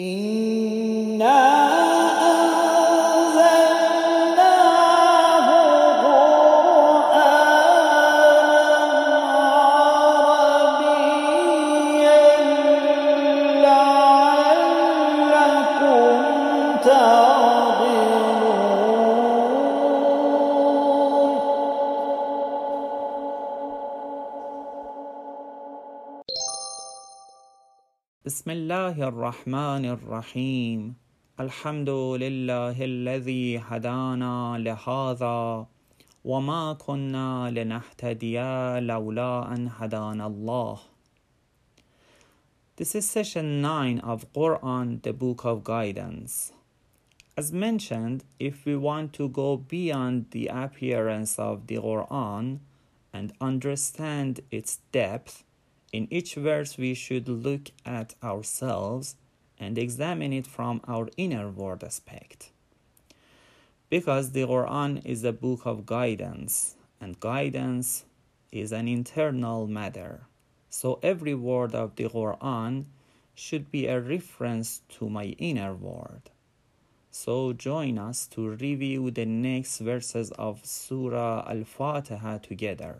إنا بسم الله الرحمن الرحيم الحمد لله الذي هدانا لهذا وما كنا لنهتدي لولا أن هدانا الله This is session 9 of Quran, the Book of Guidance. As mentioned, if we want to go beyond the appearance of the Quran and understand its depth, in each verse we should look at ourselves and examine it from our inner world aspect. Because the Quran is a book of guidance, and guidance is an internal matter. So every word of the Quran should be a reference to my inner world. So join us to review the next verses of Surah Al Fatiha together.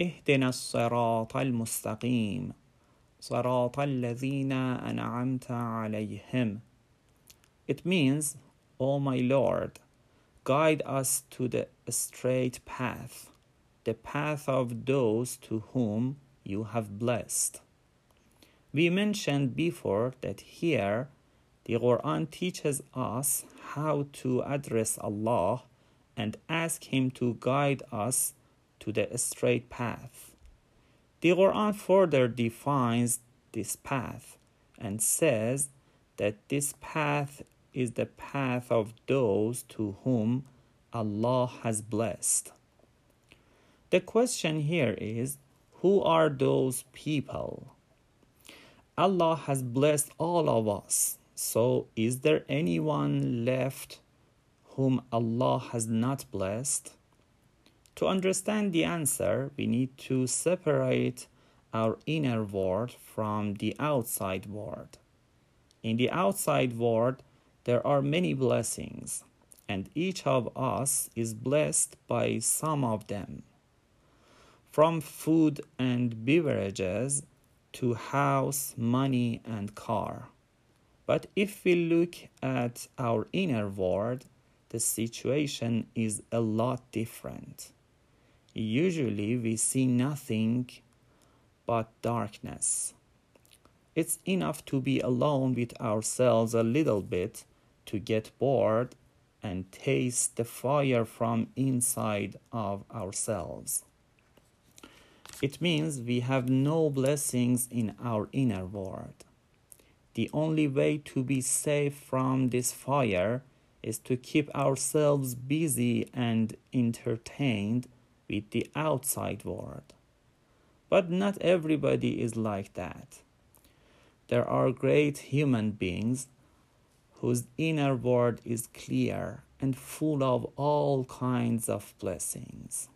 اهدنا الصراط المستقيم صراط الذين أنعمت عليهم It means, O my Lord, guide us to the straight path, the path of those to whom you have blessed. We mentioned before that here the Quran teaches us how to address Allah and ask Him to guide us to the straight path. The Quran further defines this path and says that this path is the path of those to whom Allah has blessed. The question here is who are those people? Allah has blessed all of us, so is there anyone left whom Allah has not blessed? To understand the answer, we need to separate our inner world from the outside world. In the outside world, there are many blessings, and each of us is blessed by some of them. From food and beverages to house, money, and car. But if we look at our inner world, the situation is a lot different. Usually we see nothing but darkness. It's enough to be alone with ourselves a little bit to get bored and taste the fire from inside of ourselves. It means we have no blessings in our inner world. The only way to be safe from this fire is to keep ourselves busy and entertained with the outside world. But not everybody is like that. There are great human beings whose inner world is clear and full of all kinds of blessings.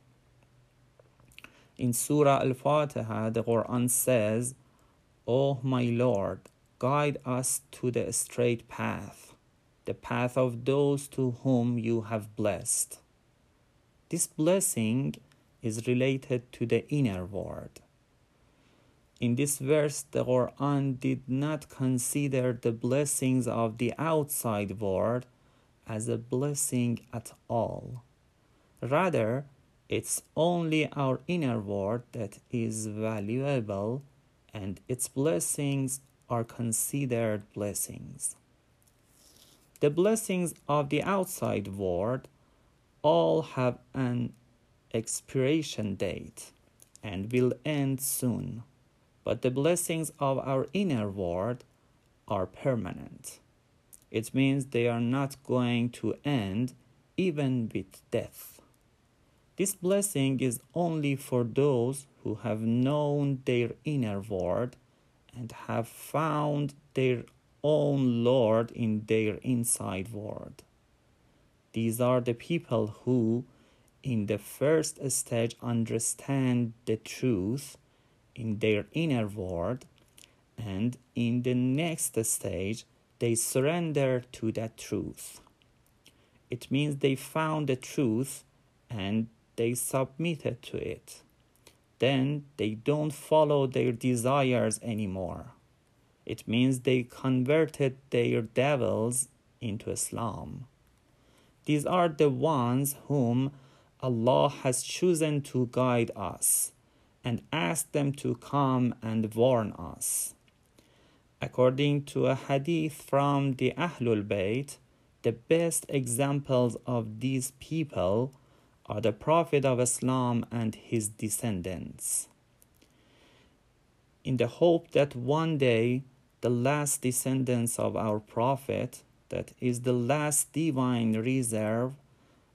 In Surah Al Fatiha, the Quran says, O my Lord, guide us to the straight path, the path of those to whom you have blessed. This blessing is related to the inner world. In this verse, the Quran did not consider the blessings of the outside world as a blessing at all. Rather, it's only our inner world that is valuable, and its blessings are considered blessings. The blessings of the outside world all have an expiration date and will end soon, but the blessings of our inner world are permanent. It means they are not going to end even with death. This blessing is only for those who have known their inner world and have found their own Lord in their inside world. These are the people who, in the first stage, understand the truth in their inner world and in the next stage, they surrender to that truth. It means they found the truth and they submitted to it. Then they don't follow their desires anymore. It means they converted their devils into Islam. These are the ones whom Allah has chosen to guide us and asked them to come and warn us. According to a hadith from the Ahlul Bayt, the best examples of these people are the Prophet of Islam and his descendants. In the hope that one day the last descendants of our Prophet, that is the last divine reserve,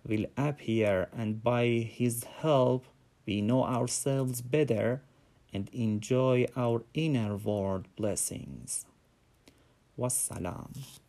will appear, and by his help we know ourselves better and enjoy our inner world blessings. Wassalam.